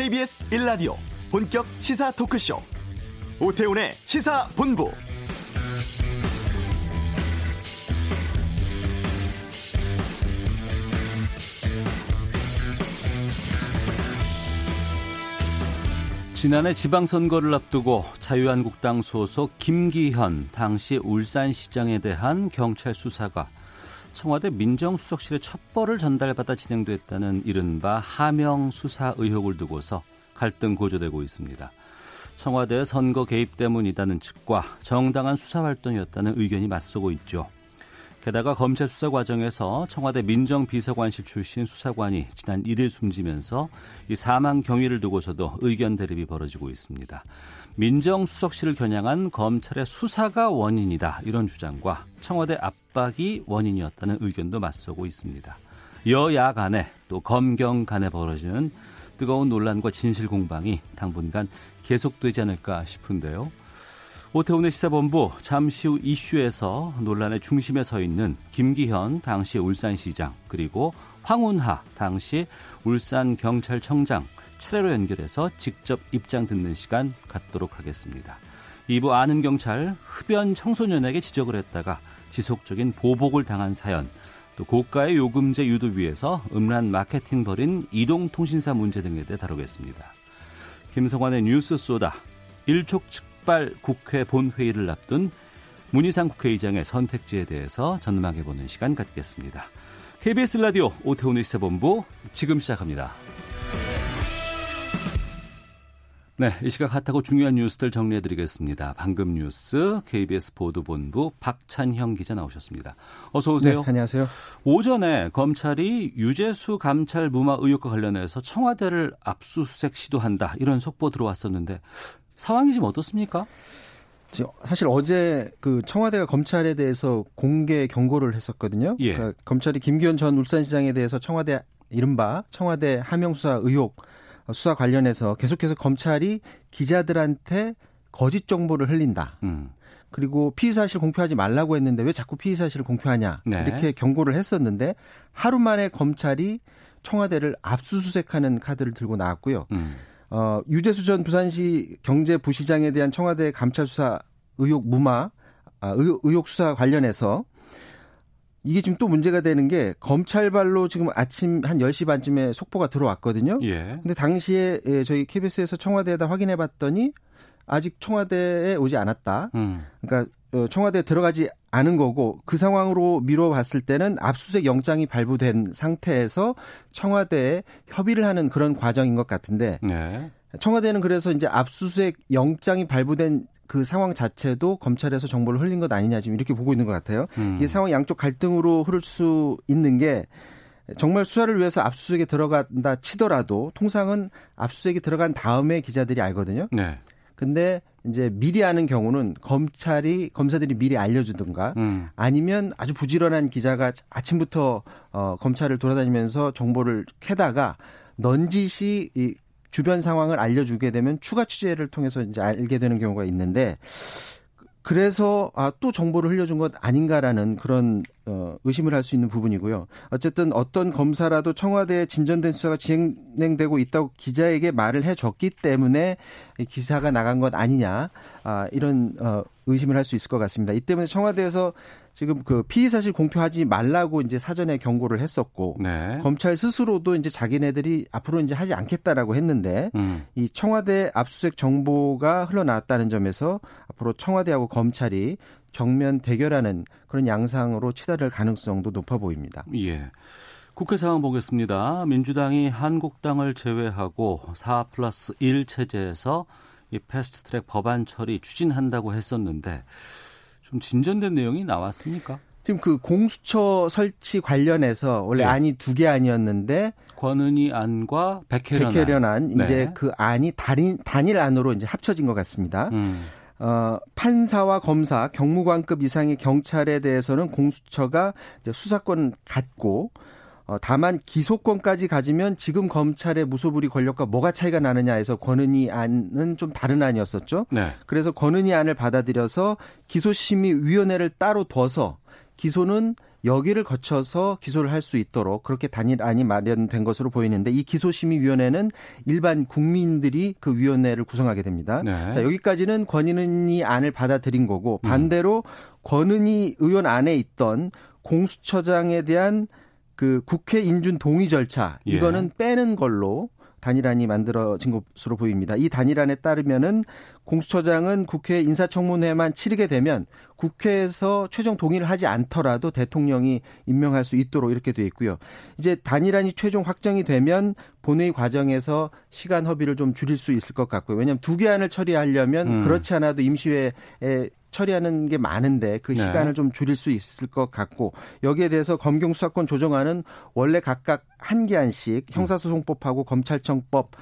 KBS 1라디오 본격 시사 토크쇼. 오태훈의 시사본부. 지난해 지방선거를 앞두고 자유한국당 소속 김기현 당시 울산시장에 대한 경찰 수사가 청와대 민정수석실에 첩보를 전달받아 진행됐다는 이른바 하명 수사 의혹을 두고서 갈등 고조되고 있습니다. 청와대 선거 개입 때문이다는 측과 정당한 수사 활동이었다는 의견이 맞서고 있죠. 게다가 검찰 수사 과정에서 청와대 민정비서관실 출신 수사관이 지난 1일 숨지면서 이 사망 경위를 두고서도 의견 대립이 벌어지고 있습니다. 민정수석실을 겨냥한 검찰의 수사가 원인이다 이런 주장과 청와대 압박이 원인이었다는 의견도 맞서고 있습니다. 여야 간에 또 검경 간에 벌어지는 뜨거운 논란과 진실 공방이 당분간 계속되지 않을까 싶은데요. 오태훈의 시사본부 잠시 후 이슈에서 논란의 중심에 서 있는 김기현 당시 울산시장 그리고 황운하 당시 울산경찰청장 차례로 연결해서 직접 입장 듣는 시간 갖도록 하겠습니다. 2부 아는 경찰 흡연 청소년에게 지적을 했다가 지속적인 보복을 당한 사연 또 고가의 요금제 유도 위해서 음란 마케팅 벌인 이동통신사 문제 등에 대해 다루겠습니다. 김성환의 뉴스 쏘다 일촉 특발 국회 본회의를 앞둔 문희상 국회의장의 선택지에 대해서 전망해보는 시간 갖겠습니다. KBS 라디오 오태훈의 시사본부 지금 시작합니다. 네, 이 시각 핫하고 중요한 뉴스들 정리해드리겠습니다. 방금 뉴스 KBS 보도본부 박찬형 기자 나오셨습니다. 어서 오세요. 네, 안녕하세요. 오전에 검찰이 유재수 감찰 무마 의혹과 관련해서 청와대를 압수수색 시도한다 이런 속보 들어왔었는데 상황이 지금 어떻습니까? 사실 어제 그 청와대가 검찰에 대해서 공개 경고를 했었거든요. 예. 그러니까 검찰이 김기현 전 울산시장에 대해서 청와대 이른바 청와대 하명 수사 의혹 수사 관련해서 계속해서 검찰이 기자들한테 거짓 정보를 흘린다. 음. 그리고 피의 사실 공표하지 말라고 했는데 왜 자꾸 피의 사실을 공표하냐 네. 이렇게 경고를 했었는데 하루 만에 검찰이 청와대를 압수수색하는 카드를 들고 나왔고요. 음. 어, 유재수 전 부산시 경제부시장에 대한 청와대 감찰 수사 의혹 무마 아, 의혹, 의혹 수사 관련해서 이게 지금 또 문제가 되는 게 검찰발로 지금 아침 한 10시 반쯤에 속보가 들어왔거든요. 예. 근데 당시에 예, 저희 KBS에서 청와대에다 확인해 봤더니 아직 청와대에 오지 않았다. 음. 그러니까 어, 청와대에 들어가지 않은 거고 그 상황으로 미뤄봤을 때는 압수수색 영장이 발부된 상태에서 청와대에 협의를 하는 그런 과정인 것 같은데 네. 청와대는 그래서 이제 압수수색 영장이 발부된 그 상황 자체도 검찰에서 정보를 흘린 것 아니냐 지금 이렇게 보고 있는 것 같아요. 음. 이 상황 양쪽 갈등으로 흐를 수 있는 게 정말 수사를 위해서 압수수색에 들어간다 치더라도 통상은 압수수색에 들어간 다음에 기자들이 알거든요. 네. 근데 이제 미리 아는 경우는 검찰이 검사들이 미리 알려주든가 음. 아니면 아주 부지런한 기자가 아침부터 어, 검찰을 돌아다니면서 정보를 캐다가 넌지시 이 주변 상황을 알려주게 되면 추가 취재를 통해서 이제 알게 되는 경우가 있는데 그래서 아, 또 정보를 흘려준 것 아닌가라는 그런 어, 의심을 할 수 있는 부분이고요. 어쨌든 어떤 검사라도 청와대에 진전된 수사가 진행되고 있다고 기자에게 말을 해줬기 때문에 기사가 나간 것 아니냐 아, 이런 어, 의심을 할 수 있을 것 같습니다. 이 때문에 청와대에서 지금 그 피의 사실 공표하지 말라고 이제 사전에 경고를 했었고 네. 검찰 스스로도 이제 자기네들이 앞으로 이제 하지 않겠다라고 했는데 음. 이 청와대 압수수색 정보가 흘러나왔다는 점에서 앞으로 청와대하고 검찰이 정면 대결하는 그런 양상으로 치달을 가능성도 높아 보입니다. 예. 국회 상황 보겠습니다. 민주당이 한국당을 제외하고 4 플러스 1 체제에서 이 패스트 트랙 법안 처리 추진한다고 했었는데 좀 진전된 내용이 나왔습니까? 지금 그 공수처 설치 관련해서 원래 네. 안이 두개 아니었는데 권은희 안과 백혜련, 백혜련 안, 안 이제 네. 그 안이 단일 단일 안으로 이제 합쳐진 것 같습니다. 음. 어, 판사와 검사, 경무관급 이상의 경찰에 대해서는 공수처가 이제 수사권 갖고 어, 다만 기소권까지 가지면 지금 검찰의 무소불위 권력과 뭐가 차이가 나느냐 해서 권은희 안은 좀 다른 안이었었죠. 네. 그래서 권은희 안을 받아들여서 기소심의위원회를 따로 둬서 기소는 여기를 거쳐서 기소를 할 수 있도록 그렇게 단일안이 마련된 것으로 보이는데 이 기소심의위원회는 일반 국민들이 그 위원회를 구성하게 됩니다. 네. 자, 여기까지는 권은희 안을 받아들인 거고 음. 반대로 음. 권은희 의원 안에 있던 공수처장에 대한 그 국회 인준 동의 절차 예. 이거는 예. 빼는 걸로 단일안이 만들어진 것으로 보입니다. 이 단일안에 따르면은 공수처장은 국회 인사청문회만 치르게 되면 국회에서 최종 동의를 하지 않더라도 대통령이 임명할 수 있도록 이렇게 돼 있고요. 이제 단일안이 최종 확정이 되면 본회의 과정에서 시간 허비를 좀 줄일 수 있을 것 같고요. 왜냐하면 두 개 안을 처리하려면 음. 그렇지 않아도 임시회에 처리하는 게 많은데 그 네. 시간을 좀 줄일 수 있을 것 같고 여기에 대해서 검경 수사권 조정안은 원래 각각 한 개안씩 형사소송법하고 검찰청법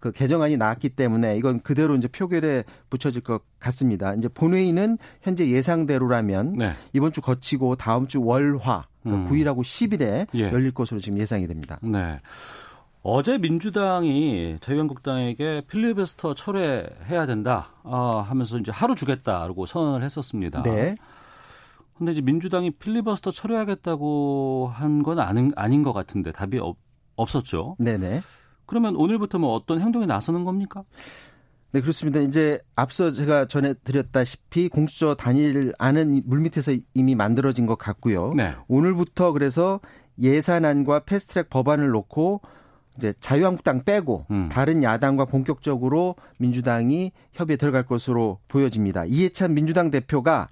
그 개정안이 나왔기 때문에 이건 그대로 이제 표결에 붙여질 것 같습니다. 이제 본회의는 현재 예상대로라면 네. 이번 주 거치고 다음 주 월화 그 음. 9일하고 10일에 예. 열릴 것으로 지금 예상이 됩니다. 네. 어제 민주당이 자유한국당에게 필리버스터 철회해야 된다 어, 하면서 이제 하루 주겠다라고 선언을 했었습니다. 네. 근데 이제 민주당이 필리버스터 철회하겠다고 한 건 아닌, 아닌 것 같은데 답이 없, 없었죠. 네네. 그러면 오늘부터 뭐 어떤 행동에 나서는 겁니까? 네, 그렇습니다. 이제 앞서 제가 전해드렸다시피 공수처 단일 안은 물밑에서 이미 만들어진 것 같고요. 네. 오늘부터 그래서 예산안과 패스트트랙 법안을 놓고 이제 자유한국당 빼고 음. 다른 야당과 본격적으로 민주당이 협의에 들어갈 것으로 보여집니다. 이해찬 민주당 대표가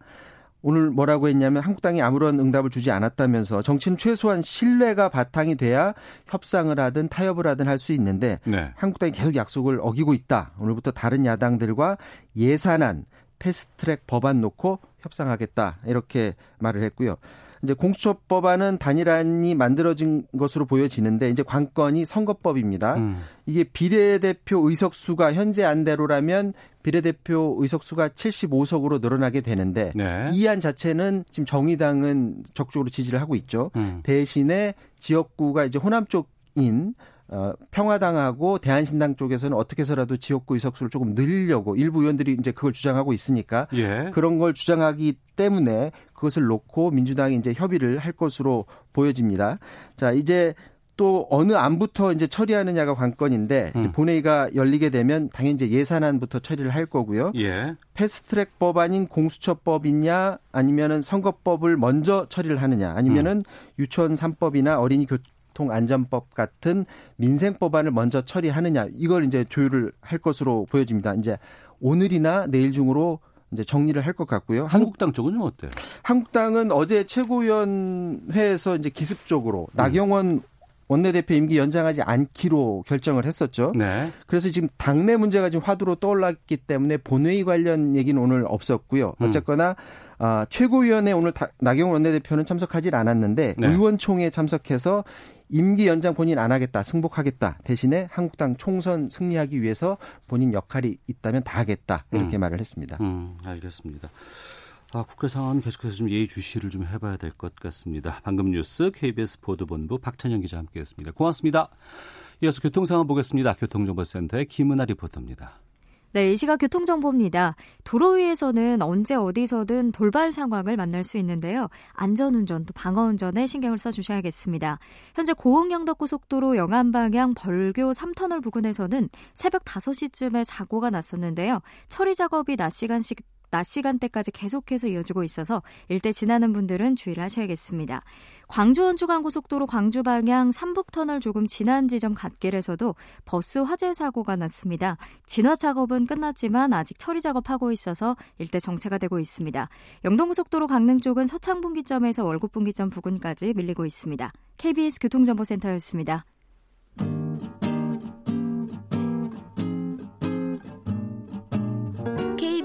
오늘 뭐라고 했냐면 한국당이 아무런 응답을 주지 않았다면서 정치는 최소한 신뢰가 바탕이 돼야 협상을 하든 타협을 하든 할 수 있는데 네. 한국당이 계속 약속을 어기고 있다. 오늘부터 다른 야당들과 예산안, 패스트트랙 법안 놓고 협상하겠다. 이렇게 말을 했고요. 이제 공수처법안은 단일안이 만들어진 것으로 보여지는데 이제 관건이 선거법입니다. 음. 이게 비례대표 의석수가 현재 안대로라면 비례대표 의석수가 75석으로 늘어나게 되는데 네. 이안 자체는 지금 정의당은 적극적으로 지지를 하고 있죠. 음. 대신에 지역구가 이제 호남 쪽인 어, 평화당하고 대한신당 쪽에서는 어떻게 해서라도 지역구 의석수를 조금 늘리려고 일부 의원들이 이제 그걸 주장하고 있으니까 예. 그런 걸 주장하기 때문에 그것을 놓고 민주당이 이제 협의를 할 것으로 보여집니다. 자, 이제 또 어느 안부터 이제 처리하느냐가 관건인데 음. 본회의가 열리게 되면 당연히 이제 예산안부터 처리를 할 거고요. 예. 패스트트랙 법안인 공수처법이냐 아니면은 선거법을 먼저 처리를 하느냐 아니면은 음. 유치원 3법이나 어린이 교 교통안전법 같은 민생 법안을 먼저 처리하느냐 이걸 이제 조율을 할 것으로 보여집니다. 이제 오늘이나 내일 중으로 이제 정리를 할 것 같고요. 한국당 쪽은 좀 어때요? 한국당은 어제 최고위원회에서 이제 기습적으로 음. 나경원 원내대표 임기 연장하지 않기로 결정을 했었죠. 네. 그래서 지금 당내 문제가 지금 화두로 떠올랐기 때문에 본회의 관련 얘기는 오늘 없었고요. 음. 어쨌거나 아, 최고위원회 오늘 다, 나경원 원내대표는 참석하지 않았는데 네. 의원총회에 참석해서 임기 연장 본인 안 하겠다, 승복하겠다. 대신에 한국당 총선 승리하기 위해서 본인 역할이 있다면 다 하겠다. 이렇게 음. 말을 했습니다. 음, 알겠습니다. 아, 국회 상황은 계속해서 좀 예의주시를 좀 해봐야 될 것 같습니다. 방금 뉴스 KBS 보도본부 박찬영 기자 함께했습니다. 고맙습니다. 이어서 교통 상황 보겠습니다. 교통정보센터의 김은아 리포터입니다. 네, 이 시각 교통정보입니다. 도로 위에서는 언제 어디서든 돌발 상황을 만날 수 있는데요. 안전운전 또 방어운전에 신경을 써주셔야겠습니다. 현재 고흥영덕고속도로 영안방향 벌교 3터널 부근에서는 새벽 5시쯤에 사고가 났었는데요. 처리 작업이 낮 시간씩 낮 시간대까지 계속해서 이어지고 있어서 일대 지나는 분들은 주의를 하셔야겠습니다. 광주 원주간 고속도로 광주 방향 삼북터널 조금 지난 지점 갓길에서도 버스 화재 사고가 났습니다. 진화 작업은 끝났지만 아직 처리 작업하고 있어서 일대 정체가 되고 있습니다. 영동고속도로 강릉 쪽은 서창분기점에서 월곡분기점 부근까지 밀리고 있습니다. KBS 교통정보센터였습니다.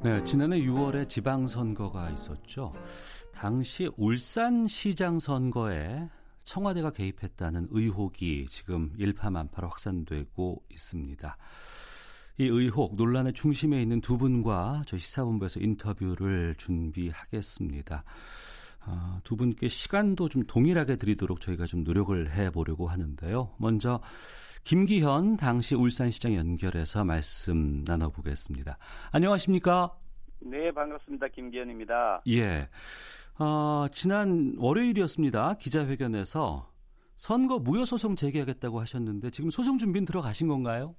네, 지난해 6월에 지방선거가 있었죠. 당시 울산시장 선거에 청와대가 개입했다는 의혹이 지금 일파만파로 확산되고 있습니다. 이 의혹 논란의 중심에 있는 두 분과 저희 시사본부에서 인터뷰를 준비하겠습니다. 어, 두 분께 시간도 좀 동일하게 드리도록 저희가 좀 노력을 해보려고 하는데요. 먼저 김기현 당시 울산시장 연결해서 말씀 나눠보겠습니다. 안녕하십니까? 네, 반갑습니다. 김기현입니다. 예. 어, 지난 월요일이었습니다. 기자회견에서 선거 무효소송 제기하겠다고 하셨는데 지금 소송 준비는 들어가신 건가요?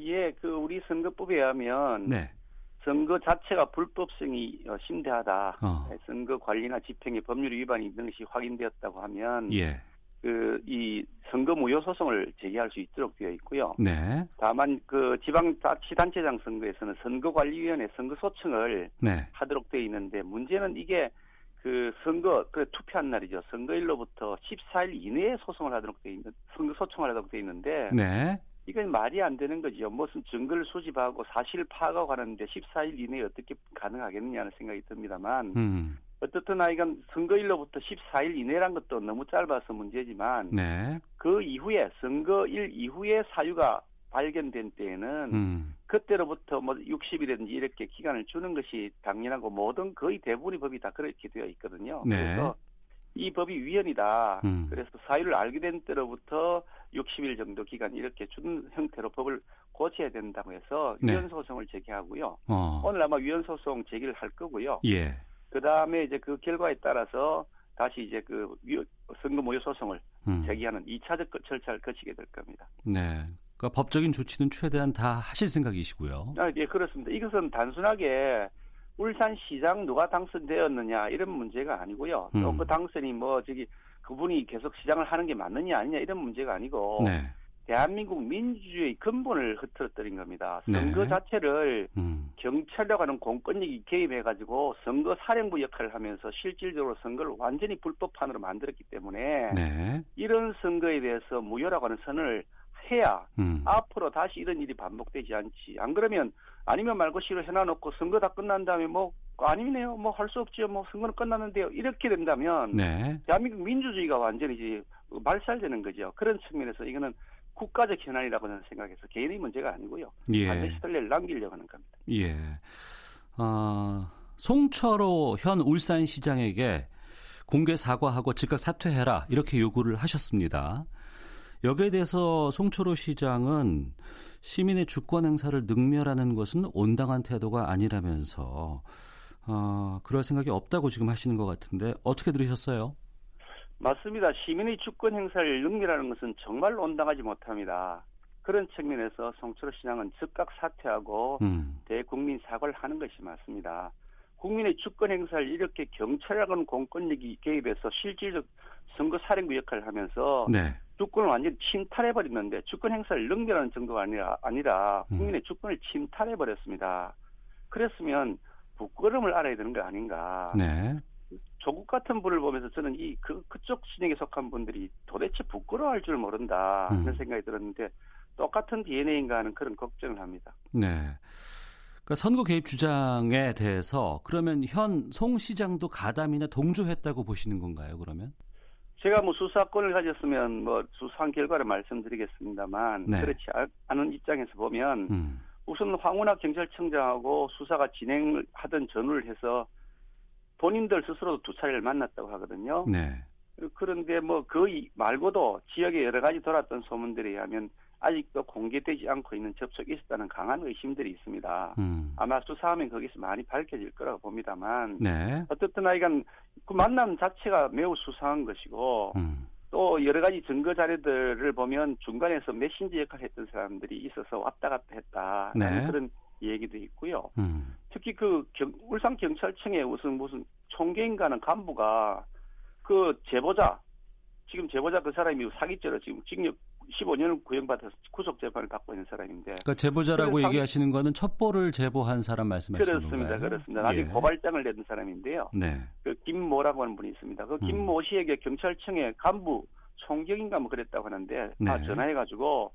예, 그 우리 선거법에 의하면 네. 선거 자체가 불법성이 어, 심대하다. 어. 선거 관리나 집행의 법률 위반이 있는 것이 확인되었다고 하면 예. 그 이 선거 무효 소송을 제기할 수 있도록 되어 있고요. 네. 다만 그 지방 자치단체장 선거에서는 선거관리위원회 선거 소청을 네. 하도록 되어 있는데 문제는 이게 그 선거 그 투표한 날이죠. 선거일로부터 14일 이내에 소송을 하도록 되어 있는 선거 소청을 하도록 되어 있는데 네. 이건 말이 안 되는 거죠. 무슨 증거를 수집하고 사실 파악하고 하는데 14일 이내에 어떻게 가능하겠느냐는 생각이 듭니다만 음. 어떻든 아이간 선거일로부터 14일 이내란 것도 너무 짧아서 문제지만 네. 그 이후에 선거일 이후에 사유가 발견된 때에는 음. 그때로부터 뭐 60일이든지 이렇게 기간을 주는 것이 당연하고 모든 거의 대부분의 법이 다 그렇게 되어 있거든요. 네. 그래서 이 법이 위헌이다. 음. 그래서 사유를 알게 된 때로부터 60일 정도 기간 이렇게 준 형태로 법을 고쳐야 된다고 해서 네. 위헌 소송을 제기하고요. 어. 오늘 아마 위헌 소송 제기를 할 거고요. 예. 그 다음에 이제 그 결과에 따라서 다시 이제 그 선거 모여 소송을 음. 제기하는 2차적 절차를 거치게 될 겁니다. 네. 그러니까 법적인 조치는 최대한 다 하실 생각이시고요. 아, 예, 그렇습니다. 이것은 단순하게 울산시장 누가 당선되었느냐 이런 문제가 아니고요. 음. 또그 당선이 뭐 저기 그분이 계속 시장을 하는 게 맞느냐 아니냐 이런 문제가 아니고 네. 대한민국 민주주의 근본을 흐트러뜨린 겁니다. 네. 선거 네. 자체를 음. 경찰이라고 하는 공권력이 개입해가지고 선거 사령부 역할을 하면서 실질적으로 선거를 완전히 불법판으로 만들었기 때문에 네. 이런 선거에 대해서 무효라고 하는 선을 해야 음. 앞으로 다시 이런 일이 반복되지 않지. 안 그러면 아니면 말고 싫어 해놔놓고 선거 다 끝난 다음에 뭐 아니네요. 뭐 할 수 없지요. 뭐 선거는 끝났는데요. 이렇게 된다면 네. 대한민국 민주주의가 완전히 이제 말살되는 거죠. 그런 측면에서 이거는 국가적 현안이라고 저는 생각해서 개인의 문제가 아니고요. 예. 반드시 선례를 남기려고 하는 겁니다. 예. 어, 송철호 현 울산시장에게 공개 사과하고 즉각 사퇴해라 이렇게 요구를 하셨습니다. 여기에 대해서 송철호 시장은 시민의 주권 행사를 능멸하는 것은 온당한 태도가 아니라면서 어, 그럴 생각이 없다고 지금 하시는 것 같은데 어떻게 들으셨어요? 맞습니다. 시민의 주권 행사를 능멸하는 것은 정말 온당하지 못합니다. 그런 측면에서 송철호 시장은 즉각 사퇴하고 음. 대국민 사과를 하는 것이 맞습니다. 국민의 주권 행사를 이렇게 경찰이라는 공권력이 개입해서 실질적 선거 사령부 역할을 하면서 네. 주권을 완전히 침탈해 버렸는데 주권 행사를 능멸하는 정도가 아니라 아니라 음. 국민의 주권을 침탈해 버렸습니다. 그랬으면 부끄러움을 알아야 되는 거 아닌가. 네. 조국 같은 분을 보면서 저는 이 그 그쪽 진영에 속한 분들이 도대체 부끄러워할 줄 모른다 하는 음. 생각이 들었는데 똑같은 DNA인가 하는 그런 걱정을 합니다. 네. 그러니까 선거 개입 주장에 대해서 그러면 현 송 시장도 가담이나 동조했다고 보시는 건가요? 그러면? 제가 뭐 수사권을 가졌으면 뭐 수사한 결과를 말씀드리겠습니다만 네. 그렇지 않은 입장에서 보면 음. 우선 황운학 경찰청장하고 수사가 진행을 하던 전후를 해서 본인들 스스로도 두 차례를 만났다고 하거든요. 네. 그런데 뭐 그 말고도 지역에 여러 가지 돌았던 소문들에 의하면 아직도 공개되지 않고 있는 접촉이 있었다는 강한 의심들이 있습니다. 음. 아마 수사하면 거기서 많이 밝혀질 거라고 봅니다만 네. 어떻든 하여간 그 만남 자체가 매우 수상한 것이고 음. 또 여러 가지 증거 자료들을 보면 중간에서 메신저 역할을 했던 사람들이 있어서 왔다 갔다 했다 네. 그런 얘기도 있고요. 음. 특히 그 경, 울산 경찰청에 무슨 무슨 총계인가는 간부가 그 제보자 지금 제보자 그 사람이 사기죄로 지금 징역 15년을 구형받아서 구속 재판을 받고 있는 사람인데. 그러니까 제보자라고 얘기하시는 거는 첩보를 제보한 사람 말씀하시는 그렇습니다. 건가요? 그렇습니다. 나중에 예. 고발장을 낸 사람인데요. 네. 그 김모라고 하는 분이 있습니다. 그 음. 김모 씨에게 경찰청의 간부 총경인가 뭐 그랬다고 하는데 네. 다 전화해가지고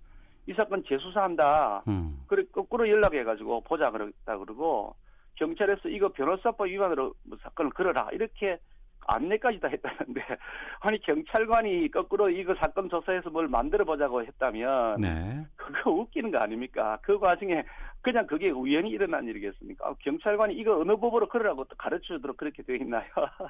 이 사건 재수사한다. 음. 그래 거꾸로 연락해가지고 보자 그랬다 그러고 경찰에서 이거 변호사법 위반으로 뭐 사건을 걸어라 이렇게 안내까지 다 했다는데 아니 경찰관이 거꾸로 이거 사건 조사해서 뭘 만들어 보자고 했다면 네. 그거 웃기는 거 아닙니까? 그 과정에 그냥 그게 우연히 일어난 일이겠습니까? 아, 경찰관이 이거 어느 법으로 그러라고 가르쳐 주도록 그렇게 되어 있나요?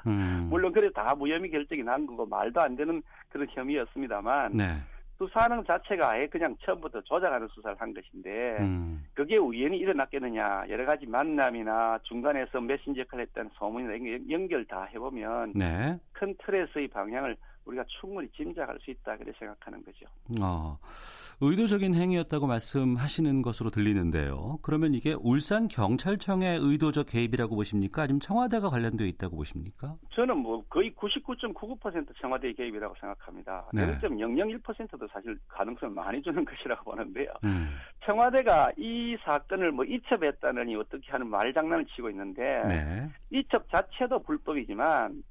음. 물론 그래 다 무혐의 결정이 난 거고 말도 안 되는 그런 혐의였습니다만 네. 수사하는 자체가 아예 그냥 처음부터 조작하는 수사를 한 것인데 음. 그게 우연히 일어났겠느냐 여러 가지 만남이나 중간에서 메신저 역할을 했다는 소문이나 연결 다 해보면 네. 큰 틀에서의 방향을 우리가 충분히 짐작할 수 있다 그렇게 생각하는 거죠. 어, 의도적인 행위였다고 말씀하시는 것으로 들리는데요. 그러면 이게 울산 경찰청의 의도적 개입이라고 보십니까? 아니면 청와대가 관련되어 있다고 보십니까? 저는 뭐 거의 99.99% 청와대 개입이라고 생각합니다. 네. 0.001%도 사실 가능성을 많이 주는 것이라고 보는데요. 음. 청와대가 이 사건을 뭐 이첩했다느니 어떻게 하는 말장난을 치고 있는데 네. 이첩 자체도 불법이지만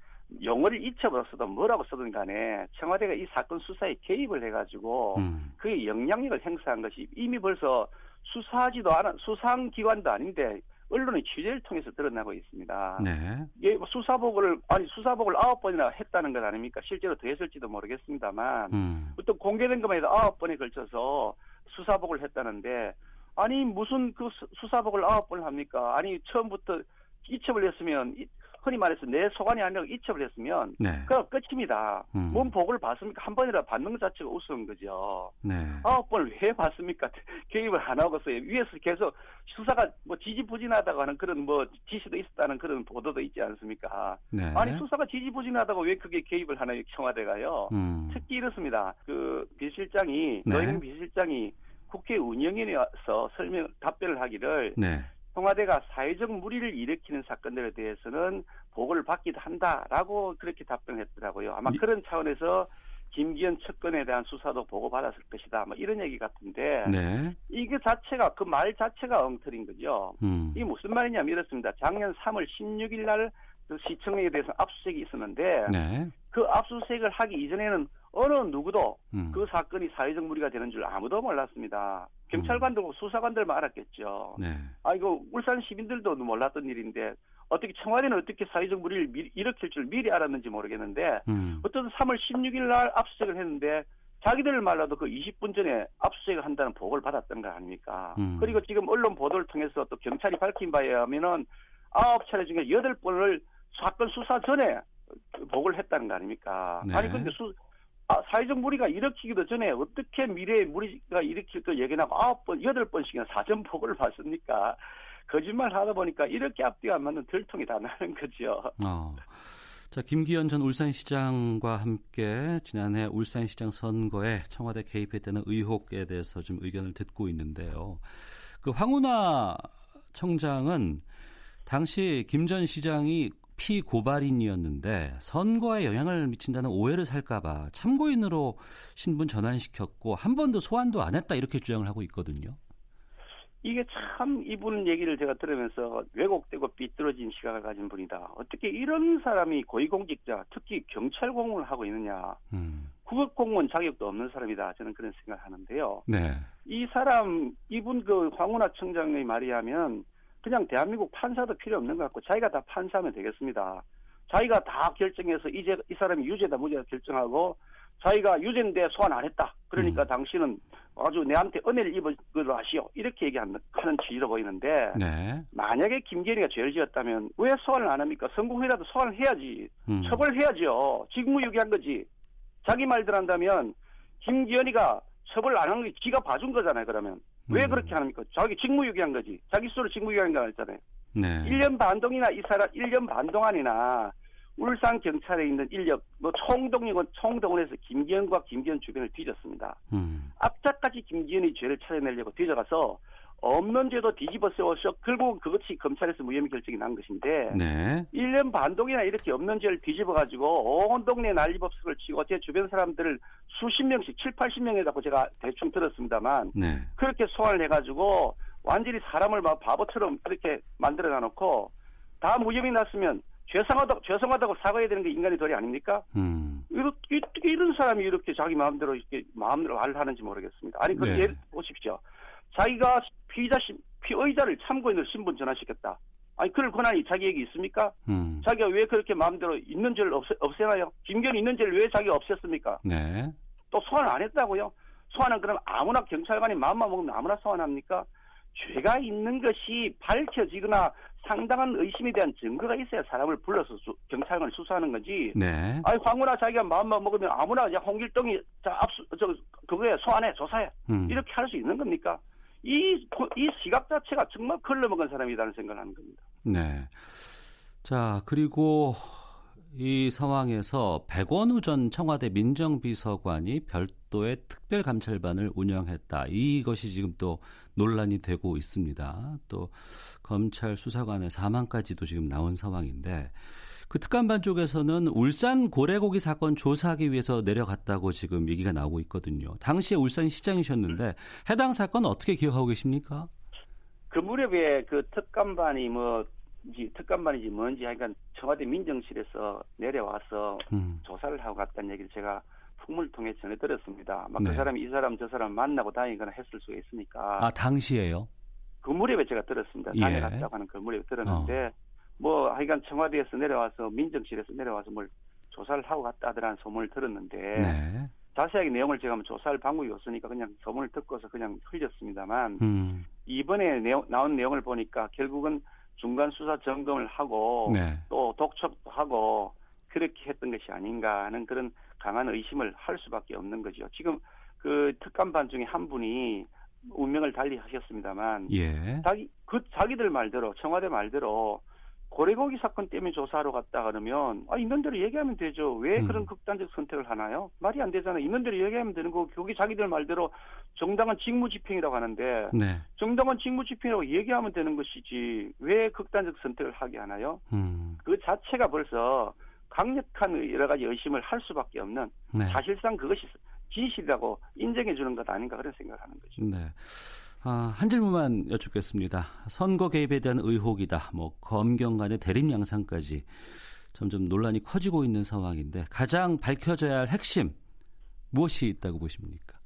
용어를 잊혀버렸어도 뭐라고 쓰든 간에 청와대가 이 사건 수사에 개입을 해가지고 음. 그의 영향력을 행사한 것이 이미 벌써 수사하지도 않은 수사한 기관도 아닌데 언론의 취재를 통해서 드러나고 있습니다. 네. 예, 뭐 수사복을 아니 수사복을 아홉 번이나 했다는 것 아닙니까? 실제로 더 했을지도 모르겠습니다만 음. 어떤 공개된 것만 해도 아홉 번에 걸쳐서 수사복을 했다는데 아니 무슨 그 수사복을 아홉 번을 합니까? 아니 처음부터 이첩을 했으면 흔히 말해서 내 소관이 아니라 이첩을 했으면 네. 그럼 끝입니다. 음. 뭔 복을 받습니까? 한 번이라 받는 것 자체가 우스운 거죠. 네. 아홉 번을 왜 받습니까? 개입을 안 하고서 위에서 계속 수사가 뭐 지지부진하다고 하는 그런 뭐 지시도 있었다는 그런 보도도 있지 않습니까? 네. 아니 수사가 지지부진하다고 왜 그게 개입을 하나요? 청와대가요. 음. 특히 이렇습니다. 그 비실장이 네. 노영 비실장이 국회 운영위원회에 와서 설명 답변을 하기를 네. 청와대가 사회적 무리를 일으키는 사건들에 대해서는 보고를 받기도 한다라고 그렇게 답변했더라고요. 아마 그런 차원에서 김기현 측근에 대한 수사도 보고받았을 것이다. 뭐 이런 얘기 같은데 네. 이게 자체가 그 말 자체가 엉터리인 거죠. 음. 이게 무슨 말이냐면 이렇습니다. 작년 3월 16일 날그 시청에 대해서 압수수색이 있었는데 네. 그 압수수색을 하기 이전에는 어느 누구도 음. 그 사건이 사회적 무리가 되는 줄 아무도 몰랐습니다. 경찰관들, 음. 수사관들만 알았겠죠. 네. 아, 이거 울산 시민들도 몰랐던 일인데 어떻게 청와대는 어떻게 사회적 무리를 미, 일으킬 줄 미리 알았는지 모르겠는데 음. 어떤 3월 16일 날 압수수색을 했는데 자기들 말로도 그 20분 전에 압수수색을 한다는 보고를 받았던 거 아닙니까? 음. 그리고 지금 언론 보도를 통해서 또 경찰이 밝힌 바에 의하면은 아홉 차례 중에 여덟 번을 사건 수사 전에 보고를 했다는 거 아닙니까? 네. 아니 근데 수 아, 사회적 무리가 일으키기도 전에 어떻게 미래의 무리가 일으킬 걸 예견하고 아홉 번, 여덟 번씩이나 사전 보고를 받습니까? 거짓말 하다 보니까 이렇게 앞뒤가 안 맞는 들통이 다 나는 거죠. 어. 자, 김기현 전 울산시장과 함께 지난해 울산시장 선거에 청와대 개입했다는 의혹에 대해서 좀 의견을 듣고 있는데요. 그 황운하 청장은 당시 김 전 시장이 피고발인이었는데 선거에 영향을 미친다는 오해를 살까봐 참고인으로 신분 전환시켰고 한 번도 소환도 안 했다 이렇게 주장을 하고 있거든요. 이게 참 이분 얘기를 제가 들으면서 왜곡되고 삐뚤어진 시각을 가진 분이다. 어떻게 이런 사람이 고위공직자, 특히 경찰 공무원을 하고 있느냐. 음. 국업 공무원 자격도 없는 사람이다. 저는 그런 생각을 하는데요. 네. 이 사람, 이분 그 황운하 청장의 말이하면 그냥 대한민국 판사도 필요 없는 것 같고 자기가 다 판사하면 되겠습니다. 자기가 다 결정해서 이제 이 사람이 유죄다 무죄다 결정하고 자기가 유죄인데 소환 안 했다. 그러니까 음. 당신은 아주 내한테 은혜를 입어으로 하시오. 이렇게 얘기하는 취지로 보이는데 네. 만약에 김기현이가 죄를 지었다면 왜 소환을 안 합니까? 성공회라도 소환을 해야지. 음. 처벌해야죠. 직무유기한 거지. 자기 말들 한다면 김기현이가 처벌 안 한 게 지가 봐준 거잖아요. 그러면 왜 음. 그렇게 합니까? 자기 직무유기한 거지. 자기 스스로 직무유기한 거 했잖아요. 네. 1년 반 동이나 이 사람 1년 반 동안이나 울산 경찰에 있는 인력 뭐 총동이건 총동원해서 김기현과 김기현 주변을 뒤졌습니다. 음. 앞자까지 김기현의 죄를 찾아내려고 뒤져가서 없는 죄도 뒤집어 세워서 결국은 그것이 검찰에서 무혐의 결정이 난 것인데 네. 1년 반 동이나 이렇게 없는 죄를 뒤집어 가지고 온 동네 난리법석을 치고 제 주변 사람들을 수십 명씩 7, 80명이라고 제가 대충 들었습니다만 네. 그렇게 소환을 해 가지고 완전히 사람을 막 바보처럼 그렇게 만들어 놔 놓고 다 무혐의 났으면 죄송하다고, 죄송하다고 사과해야 되는 게 인간의 도리 아닙니까? 음. 이렇게, 이런 사람이 이렇게 자기 마음대로 이렇게 마음대로 말을 하는지 모르겠습니다. 아니, 그 네. 예를 보십시오. 자기가 피의자, 피의자를 참고인으로 신분 전환시켰다. 아니 그럴 권한이 자기에게 있습니까? 음. 자기가 왜 그렇게 마음대로 있는 죄를 없애, 없애나요? 김기현 있는 죄를 왜 자기가 없앴습니까? 네. 또 소환을 안 했다고요? 소환은 그럼 아무나 경찰관이 마음만 먹으면 아무나 소환합니까? 죄가 있는 것이 밝혀지거나 상당한 의심에 대한 증거가 있어야 사람을 불러서 수, 경찰관을 수사하는 거지. 네. 아니 황운하 자기가 마음만 먹으면 아무나 야 홍길동이 자 압수 저 그거에 소환해 조사해 음. 이렇게 할 수 있는 겁니까? 이, 이 시각 자체가 정말 걸러먹은 사람이라는 생각을 하는 겁니다. 네. 자, 그리고 이 상황에서 백원우 전 청와대 민정비서관이 별도의 특별감찰반을 운영했다. 이것이 지금 또 논란이 되고 있습니다. 또 검찰 수사관의 사망까지도 지금 나온 상황인데 그 특감반 쪽에서는 울산 고래고기 사건 조사하기 위해서 내려갔다고 지금 얘기가 나오고 있거든요. 당시에 울산 시장이셨는데 해당 사건 어떻게 기억하고 계십니까? 그 무렵에 그 특감반이 뭐 특감반이지 뭔지 하여간 청와대 민정실에서 내려와서 음. 조사를 하고 갔다는 얘기를 제가 풍물 통해 전해 들었습니다. 막그 네. 사람이 이 사람 저 사람 만나고 다니거나 했을 수가 있으니까. 아 당시에요? 그 무렵에 제가 들었습니다. 예. 다녀갔다고 하는 그 무렵에 들었는데 어. 뭐 하여간 청와대에서 내려와서 민정실에서 내려와서 뭘 조사를 하고 갔다더라는 소문을 들었는데 네. 자세하게 내용을 제가 뭐 조사할 방법이 없으니까 그냥 소문을 듣고서 그냥 흘렸습니다만 음. 이번에 내용, 나온 내용을 보니까 결국은 중간 수사 점검을 하고 네. 또 독촉도 하고 그렇게 했던 것이 아닌가 하는 그런 강한 의심을 할 수밖에 없는 거죠. 지금 그 특감반 중에 한 분이 운명을 달리 하셨습니다만 예. 자기 그 자기들 말대로 청와대 말대로 고래고기 사건 때문에 조사하러 갔다 그러면 아 있는 대로 얘기하면 되죠. 왜 음. 그런 극단적 선택을 하나요? 말이 안 되잖아요. 있는 대로 얘기하면 되는 거고 거기 자기들 말대로 정당한 직무집행이라고 하는데 네. 정당한 직무집행이라고 얘기하면 되는 것이지 왜 극단적 선택을 하게 하나요? 음. 그 자체가 벌써 강력한 여러 가지 의심을 할 수밖에 없는 네. 사실상 그것이 진실이라고 인정해 주는 것 아닌가 그런 생각을 하는 거죠. 네. 아, 한 질문만 여쭙겠습니다. 선거 개입에 대한 의혹이다. 뭐 검경 간의 대립 양상까지 점점 논란이 커지고 있는 상황인데 가장 밝혀져야 할 핵심 무엇이 있다고 보십니까?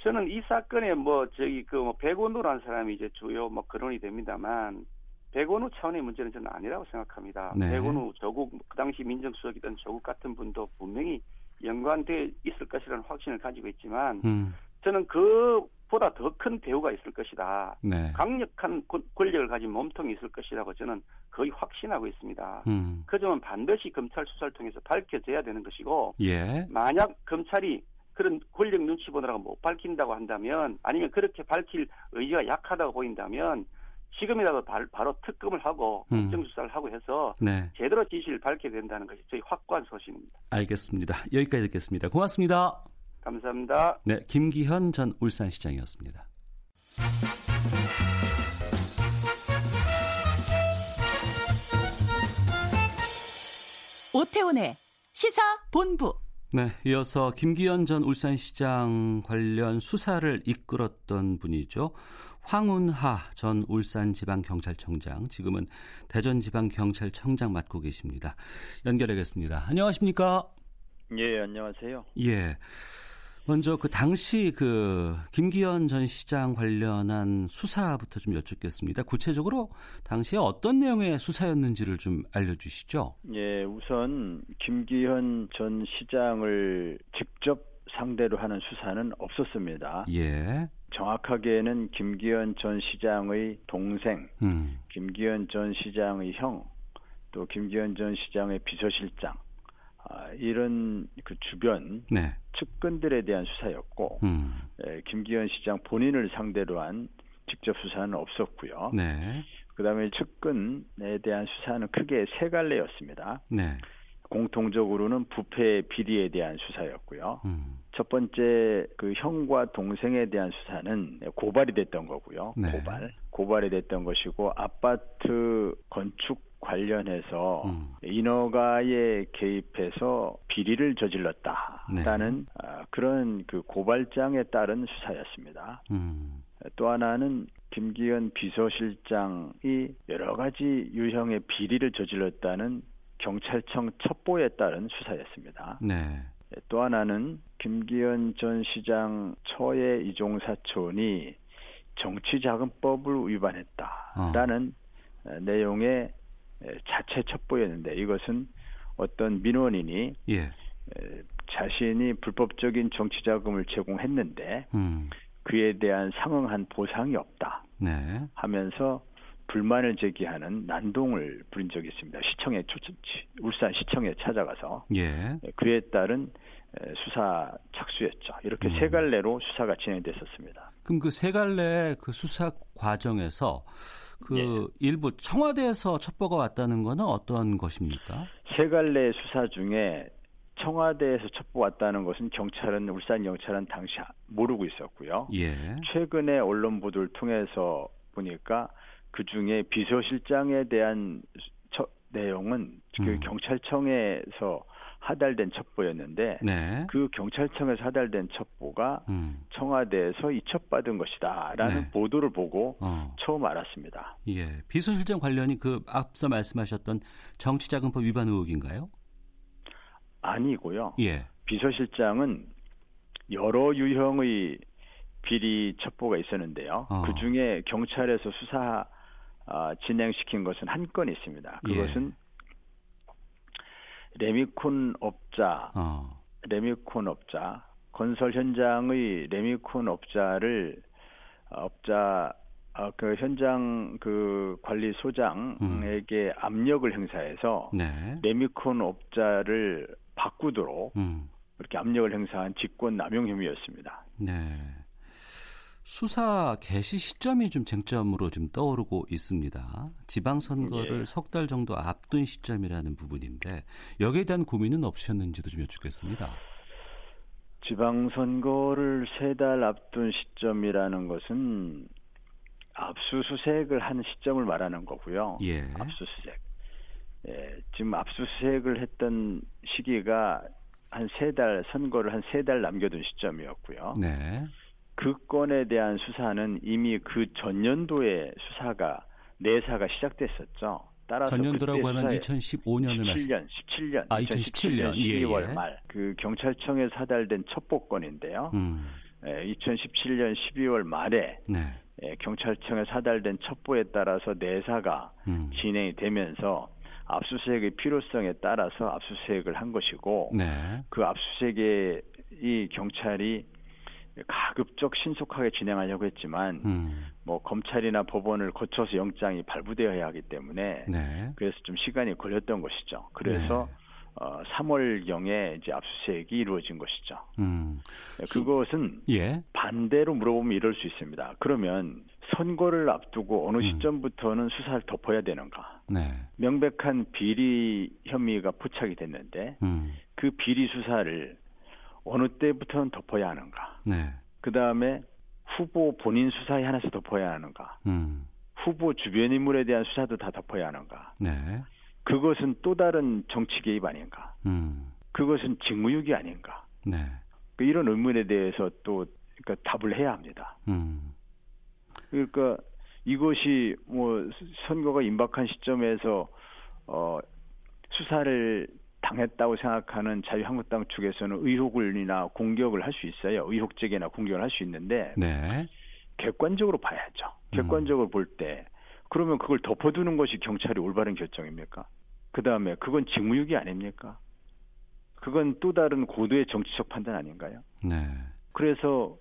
저는 이 사건에 뭐 저기 그뭐 백원우라는 사람이 이제 주요 뭐 거론이 됩니다만 백원우 차원의 문제는 저는 아니라고 생각합니다. 네. 백원우 조국 그 당시 민정수석이던 조국 같은 분도 분명히 연관돼 있을 것이라는 확신을 가지고 있지만 음. 저는 그 보다 더 큰 배우가 있을 것이다. 네. 강력한 권력을 가진 몸통이 있을 것이라고 저는 거의 확신하고 있습니다. 음. 그 점은 반드시 검찰 수사를 통해서 밝혀져야 되는 것이고 예. 만약 검찰이 그런 권력 눈치 보느라고 못 밝힌다고 한다면 아니면 그렇게 밝힐 의지가 약하다고 보인다면 지금이라도 바 로 특검을 하고 음. 국정 수사를 하고 해서 네. 제대로 지시를 밝혀야 된다는 것이 저희 확고한 소신입니다. 알겠습니다. 여기까지 듣겠습니다. 고맙습니다. 감사합니다. 네, 김기현 전 울산시장이었습니다. 오태훈의 시사 본부. 네, 이어서 김기현 전 울산시장 관련 수사를 이끌었던 분이죠. 황운하 전 울산지방경찰청장, 지금은 대전지방경찰청장 맡고 계십니다. 연결하겠습니다. 안녕하십니까? 예, 안녕하세요. 예. 먼저 그 당시 그 김기현 전 시장 관련한 수사부터 좀 여쭙겠습니다. 구체적으로 당시에 어떤 내용의 수사였는지를 좀 알려주시죠. 예, 우선 김기현 전 시장을 직접 상대로 하는 수사는 없었습니다. 예. 정확하게는 김기현 전 시장의 동생, 음. 김기현 전 시장의 형, 또 김기현 전 시장의 비서실장, 아, 이런 그 주변 네. 측근들에 대한 수사였고 음. 에, 김기현 시장 본인을 상대로 한 직접 수사는 없었고요. 네. 그다음에 측근에 대한 수사는 크게 세 갈래였습니다. 네. 공통적으로는 부패 비리에 대한 수사였고요. 음. 첫 번째 그 형과 동생에 대한 수사는 고발이 됐던 거고요. 네. 고발 고발이 됐던 것이고 아파트 건축 관련해서 음. 인허가에 개입해서 비리를 저질렀다라는 네. 아, 그런 그 고발장에 따른 수사였습니다. 음. 또 하나는 김기현 비서실장이 여러 가지 유형의 비리를 저질렀다는 경찰청 첩보에 따른 수사였습니다. 네. 또 하나는 김기현 전 시장 처의 이종 사촌이 정치자금법을 위반했다라는 어. 내용의 자체 첩보였는데 이것은 어떤 민원인이 예. 자신이 불법적인 정치 자금을 제공했는데 음. 그에 대한 상응한 보상이 없다 네. 하면서 불만을 제기하는 난동을 부린 적이 있습니다. 시청에 울산 시청에 찾아가서 예. 그에 따른 수사 착수였죠. 이렇게 음. 세 갈래로 수사가 진행됐었습니다. 그럼 그 세 갈래 그 수사 과정에서 그 예. 일부 청와대에서 첩보가 왔다는 것은 어떤 것입니까? 세 갈래 수사 중에 청와대에서 첩보 왔다는 것은 경찰은 울산 경찰은 당시 모르고 있었고요. 예. 최근에 언론 보도를 통해서 보니까 그 중에 비서실장에 대한 처, 내용은 그 음. 그 경찰청에서 하달된 첩보였는데 네. 그 경찰청에서 하달된 첩보가 음. 청와대에서 이첩받은 것이다라는 네. 보도를 보고 어. 처음 알았습니다. 예, 비서실장 관련이 그 앞서 말씀하셨던 정치자금법 위반 의혹인가요? 아니고요. 예. 비서실장은 여러 유형의 비리 첩보가 있었는데요. 어. 그 중에 경찰에서 수사 어, 진행시킨 것은 한 건 있습니다. 그것은 예. 레미콘 업자, 어. 레미콘 업자, 건설 현장의 레미콘 업자를 업자 어, 그 현장 그 관리 소장에게 음. 압력을 행사해서 네. 레미콘 업자를 바꾸도록 음. 그렇게 압력을 행사한 직권 남용 혐의였습니다. 네. 수사 개시 시점이 좀 쟁점으로 좀 떠오르고 있습니다. 지방선거를 예. 석달 정도 앞둔 시점이라는 부분인데 여기에 대한 고민은 없으셨는지도 좀 여쭙겠습니다. 지방선거를 세 달 앞둔 시점이라는 것은 압수수색을 한 시점을 말하는 거고요. 예. 압수수색. 예, 지금 압수수색을 했던 시기가 한 세 달, 선거를 한 세 달 남겨둔 시점이었고요. 네. 그 건에 대한 수사는 이미 그 전년도에 수사가 내사가 시작됐었죠. 따라서 전년도라고 하면 2015년을 17년, 17년, 아 2017년 12월 예, 말그 경찰청에 사달된 첩보건인데요. 음. 예, 2017년 12월 말에 네. 예, 경찰청에 사달된 첩보에 따라서 내사가 음. 진행이 되면서 압수수색의 필요성에 따라서 압수수색을 한 것이고 네. 그 압수수색에 이 경찰이 가급적 신속하게 진행하려고 했지만 음. 뭐 검찰이나 법원을 거쳐서 영장이 발부되어야 하기 때문에 네. 그래서 좀 시간이 걸렸던 것이죠. 그래서 네. 어, 3월 경에 이제 압수수색이 이루어진 것이죠. 음. 네, 그것은 예. 반대로 물어보면 이럴 수 있습니다. 그러면 선거를 앞두고 어느 음. 시점부터는 음. 수사를 덮어야 되는가? 네. 명백한 비리 혐의가 포착이 됐는데 음. 그 비리 수사를 어느 때부터는 덮어야 하는가? 네. 그 다음에 후보 본인 수사에 하나씩 덮어야 하는가? 음. 후보 주변 인물에 대한 수사도 다 덮어야 하는가? 네. 그것은 또 다른 정치 개입 아닌가? 음. 그것은 직무유기 아닌가? 네. 그 이런 의문에 대해서 또 그러니까 답을 해야 합니다. 음. 그러니까 이것이 뭐 선거가 임박한 시점에서 어 수사를 당했다고 생각하는 자유한국당 측에서는 의혹을이나 공격을 할 수 있어요. 의혹 제기나 공격을 할 수 있는데 네. 객관적으로 봐야죠. 객관적으로 음. 볼때 그러면 그걸 덮어두는 것이 경찰이 올바른 결정입니까? 그 다음에 그건 직무유기 아닙니까? 그건 또 다른 고도의 정치적 판단 아닌가요? 네. 그래서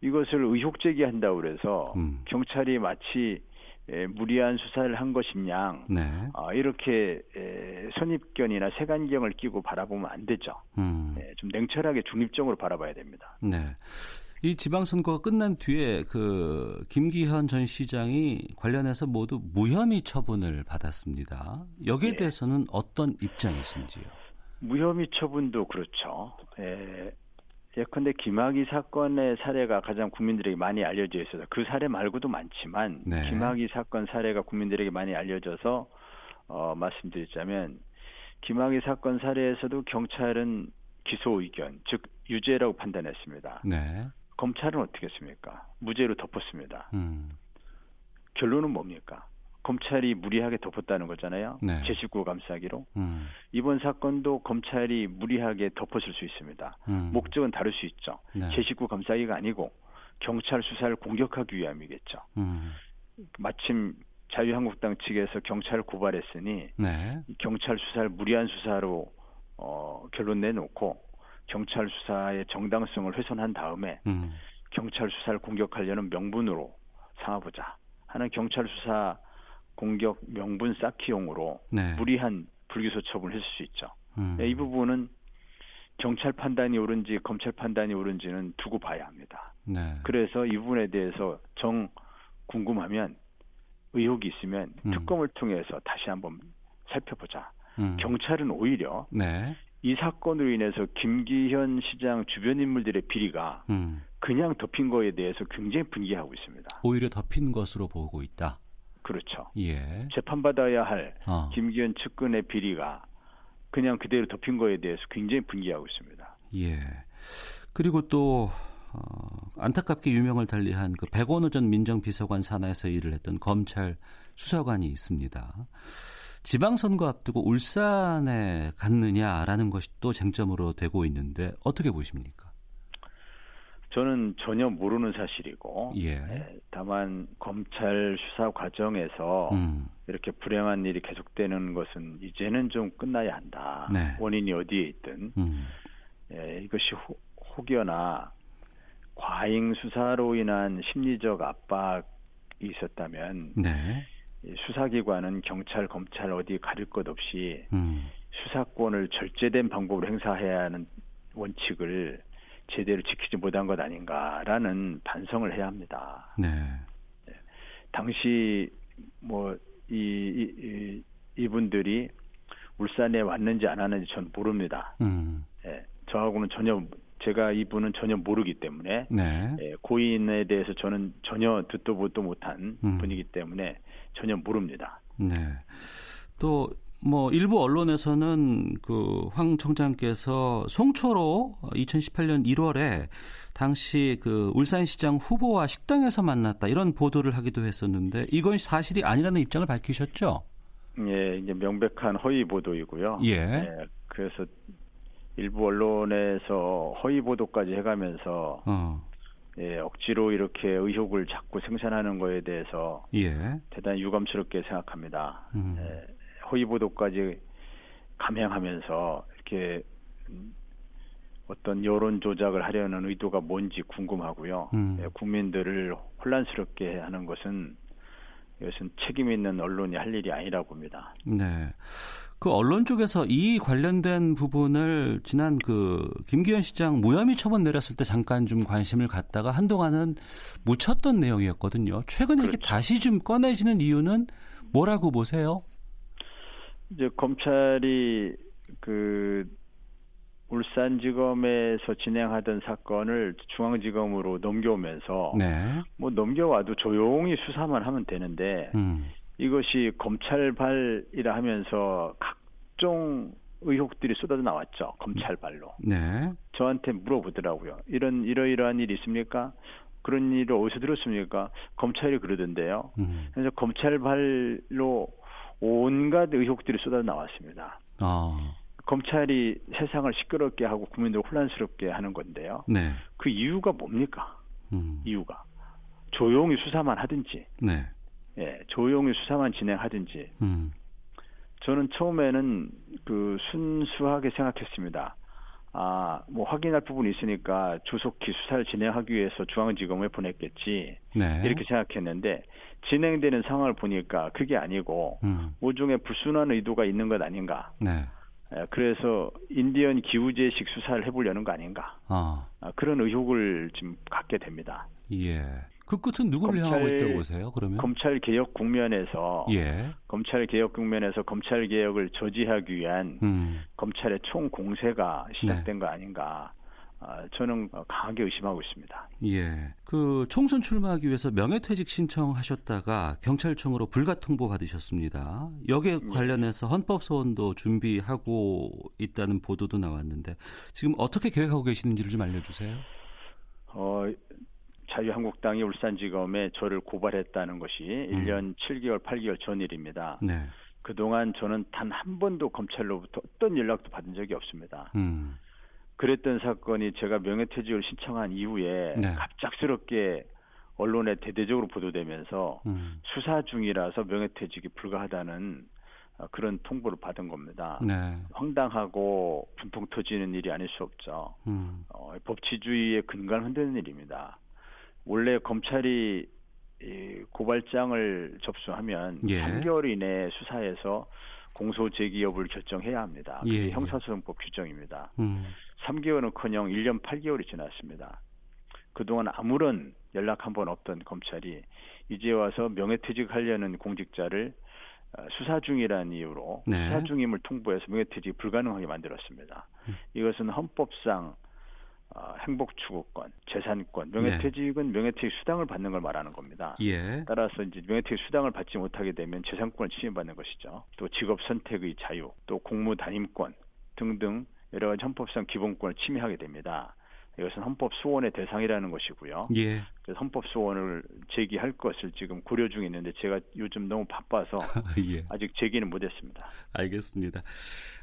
이것을 의혹 제기한다고 그래서 음. 경찰이 마치 에, 무리한 수사를 한 것이냐 네. 어, 이렇게 에, 선입견이나 색안경을 끼고 바라보면 안 되죠. 음. 에, 좀 냉철하게 중립적으로 바라봐야 됩니다. 네. 이 지방선거가 끝난 뒤에 그 김기현 전 시장이 관련해서 모두 무혐의 처분을 받았습니다. 여기에 네. 대해서는 어떤 입장이신지요? 무혐의 처분도 그렇죠. 에, 예컨대 김학의 사건의 사례가 가장 국민들에게 많이 알려져 있어서 그 사례 말고도 많지만 네. 김학의 사건 사례가 국민들에게 많이 알려져서 어, 말씀드리자면 김학의 사건 사례에서도 경찰은 기소 의견 즉 유죄라고 판단했습니다. 네. 검찰은 어떻게 했습니까? 무죄로 덮었습니다. 음. 결론은 뭡니까? 검찰이 무리하게 덮었다는 거잖아요. 네. 제19 감싸기로. 음. 이번 사건도 검찰이 무리하게 덮었을 수 있습니다. 음. 목적은 다를 수 있죠. 네. 제19 감싸기가 아니고 경찰 수사를 공격하기 위함이겠죠. 음. 마침 자유한국당 측에서 경찰을 고발했으니 네. 경찰 수사를 무리한 수사로 어, 결론 내놓고 경찰 수사의 정당성을 훼손한 다음에 음. 경찰 수사를 공격하려는 명분으로 삼아보자 하는 경찰 수사 공격 명분 쌓기용으로 네. 무리한 불기소 처분을 했을 수 있죠. 음. 네, 이 부분은 경찰 판단이 옳은지 검찰 판단이 옳은지는 두고 봐야 합니다. 네. 그래서 이 부분에 대해서 정 궁금하면 의혹이 있으면 음. 특검을 통해서 다시 한번 살펴보자. 음. 경찰은 오히려 네. 이 사건으로 인해서 김기현 시장 주변 인물들의 비리가 음. 그냥 덮인 거에 대해서 굉장히 분개하고 있습니다. 오히려 덮인 것으로 보고 있다. 그렇죠. 예. 재판받아야 할 어. 김기현 측근의 비리가 그냥 그대로 덮인 거에 대해서 굉장히 분개하고 있습니다. 예. 그리고 또 어, 안타깝게 유명을 달리한 그 백원호 전 민정비서관 산하에서 일을 했던 검찰 수사관이 있습니다. 지방선거 앞두고 울산에 갔느냐라는 것이 또 쟁점으로 되고 있는데 어떻게 보십니까? 저는 전혀 모르는 사실이고, 예. 네, 다만 검찰 수사 과정에서 음. 이렇게 불행한 일이 계속되는 것은 이제는 좀 끝나야 한다. 네. 원인이 어디에 있든 음. 예, 이것이 호, 혹여나 과잉 수사로 인한 심리적 압박이 있었다면 네. 수사기관은 경찰, 검찰 어디 가릴 것 없이 음. 수사권을 절제된 방법으로 행사해야 하는 원칙을 제대로 지키지 못한 것 아닌가라는 반성을 해야 합니다. 네. 네. 당시 뭐 이, 이, 이 분들이 울산에 왔는지 안 왔는지 전 모릅니다. 음. 예, 저하고는 전혀 제가 이분은 전혀 모르기 때문에 네. 예, 고인에 대해서 저는 전혀 듣도 보도 못한 음. 분이기 때문에 전혀 모릅니다. 네. 또 뭐 일부 언론에서는 그 황 청장께서 송초로 2018년 1월에 당시 그 울산시장 후보와 식당에서 만났다 이런 보도를 하기도 했었는데 이건 사실이 아니라는 입장을 밝히셨죠? 예, 이제 명백한 허위 보도이고요. 예. 예 그래서 일부 언론에서 허위 보도까지 해가면서 어. 예, 억지로 이렇게 의혹을 자꾸 생산하는 거에 대해서 예. 대단히 유감스럽게 생각합니다. 음. 예, 허위 보도까지 감행하면서 이렇게 어떤 여론 조작을 하려는 의도가 뭔지 궁금하고요. 음. 예, 국민들을 혼란스럽게 하는 것은 이것은 책임 있는 언론이 할 일이 아니라고 봅니다. 네. 그 언론 쪽에서 이 관련된 부분을 지난 그 김기현 시장 무혐의 처분 내렸을 때 잠깐 좀 관심을 갖다가 한동안은 묻혔던 내용이었거든요. 최근에 그렇죠. 이렇게 다시 좀 꺼내지는 이유는 뭐라고 보세요? 이제 검찰이 그 울산지검에서 진행하던 사건을 중앙지검으로 넘겨오면서 네. 뭐 넘겨와도 조용히 수사만 하면 되는데 음. 이것이 검찰발이라 하면서 각종 의혹들이 쏟아져 나왔죠. 검찰발로. 네. 저한테 물어보더라고요. 이런 이러이러한 일이 있습니까? 그런 일을 어디서 들었습니까? 검찰이 그러던데요. 음. 그래서 검찰발로 온갖 의혹들이 쏟아져 나왔습니다. 아. 검찰이 세상을 시끄럽게 하고 국민들 혼란스럽게 하는 건데요. 네. 그 이유가 뭡니까? 음. 이유가 조용히 수사만 하든지 네. 예, 조용히 수사만 진행하든지. 음. 저는 처음에는 그 순수하게 생각했습니다. 아, 뭐 확인할 부분이 있으니까 조속히 수사를 진행하기 위해서 중앙지검에 보냈겠지. 네. 이렇게 생각했는데 진행되는 상황을 보니까 그게 아니고 음. 모종의 불순한 의도가 있는 것 아닌가. 네. 예, 그래서 인디언 기우제식 수사를 해보려는 거 아닌가. 아. 아. 그런 의혹을 지금 갖게 됩니다. 예. 그 끝은 누구를 검찰, 향하고 있다고 보세요? 그러면 검찰 개혁 국면에서 예. 검찰 개혁 국면에서 검찰 개혁을 저지하기 위한 음. 검찰의 총 공세가 시작된 네. 거 아닌가? 아, 저는 강하게 의심하고 있습니다. 예. 그 총선 출마하기 위해서 명예퇴직 신청하셨다가 경찰청으로 불가 통보 받으셨습니다. 여기에 예. 관련해서 헌법 소원도 준비하고 있다는 보도도 나왔는데 지금 어떻게 계획하고 계시는지를 좀 알려주세요. 어, 자유한국당이 울산지검에 저를 고발했다는 것이 음. 1년 7개월, 8개월 전 일입니다. 네. 그동안 저는 단 한 번도 검찰로부터 어떤 연락도 받은 적이 없습니다. 음. 그랬던 사건이 제가 명예퇴직을 신청한 이후에 네. 갑작스럽게 언론에 대대적으로 보도되면서 음. 수사 중이라서 명예퇴직이 불가하다는 어, 그런 통보를 받은 겁니다. 네. 황당하고 분통 터지는 일이 아닐 수 없죠. 음. 어, 법치주의의 근간을 흔드는 일입니다. 원래 검찰이 이 고발장을 접수하면 예. 3개월 이내 수사해서 공소 제기 여부를 결정해야 합니다. 그게 예. 형사소송법 규정입니다. 음. 3개월은커녕 1년 8개월이 지났습니다. 그동안 아무런 연락 한 번 없던 검찰이 이제 와서 명예퇴직하려는 공직자를 어, 수사 중이라는 이유로 네. 수사 중임을 통보해서 명예퇴직 불가능하게 만들었습니다. 음. 이것은 헌법상 어, 행복 추구권, 재산권, 명예퇴직은 네. 명예퇴직 수당을 받는 걸 말하는 겁니다. 예. 따라서 이제 명예퇴직 수당을 받지 못하게 되면 재산권을 침해받는 것이죠. 또 직업 선택의 자유, 또 공무 단임권 등등 여러 가지 헌법상 기본권을 침해하게 됩니다. 이것은 헌법 소원의 대상이라는 것이고요. 예. 그래서 헌법 소원을 제기할 것을 지금 고려 중에 있는데 제가 요즘 너무 바빠서 예. 아직 제기는 못했습니다. 알겠습니다.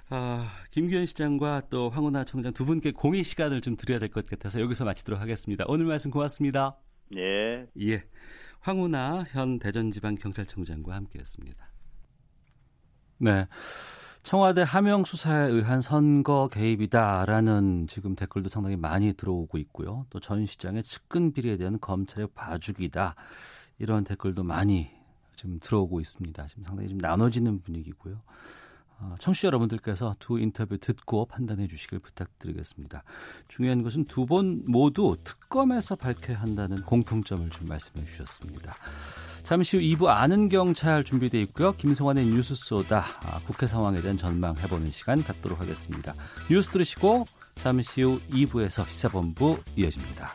아, 김규현 시장과 또 황운하 총장 두 분께 공의 시간을 좀 드려야 될 것 같아서 여기서 마치도록 하겠습니다. 오늘 말씀 고맙습니다. 예. 예. 황운하 현 대전지방경찰청장과 함께했습니다. 네. 청와대 하명 수사에 의한 선거 개입이다라는 지금 댓글도 상당히 많이 들어오고 있고요. 또 전 시장의 측근 비리에 대한 검찰의 봐주기다 이런 댓글도 많이 지금 들어오고 있습니다. 지금 상당히 좀 나눠지는 분위기고요. 어, 청취자 여러분들께서 두 인터뷰 듣고 판단해 주시길 부탁드리겠습니다. 중요한 것은 두 번 모두 특검에서 밝혀야 한다는 공통점을 좀 말씀해 주셨습니다. 잠시 후 2부 아는 경찰 준비되어 있고요. 김성환의 뉴스 쏘다 아, 국회 상황에 대한 전망해보는 시간 갖도록 하겠습니다. 뉴스 들으시고 잠시 후 2부에서 시사본부 이어집니다.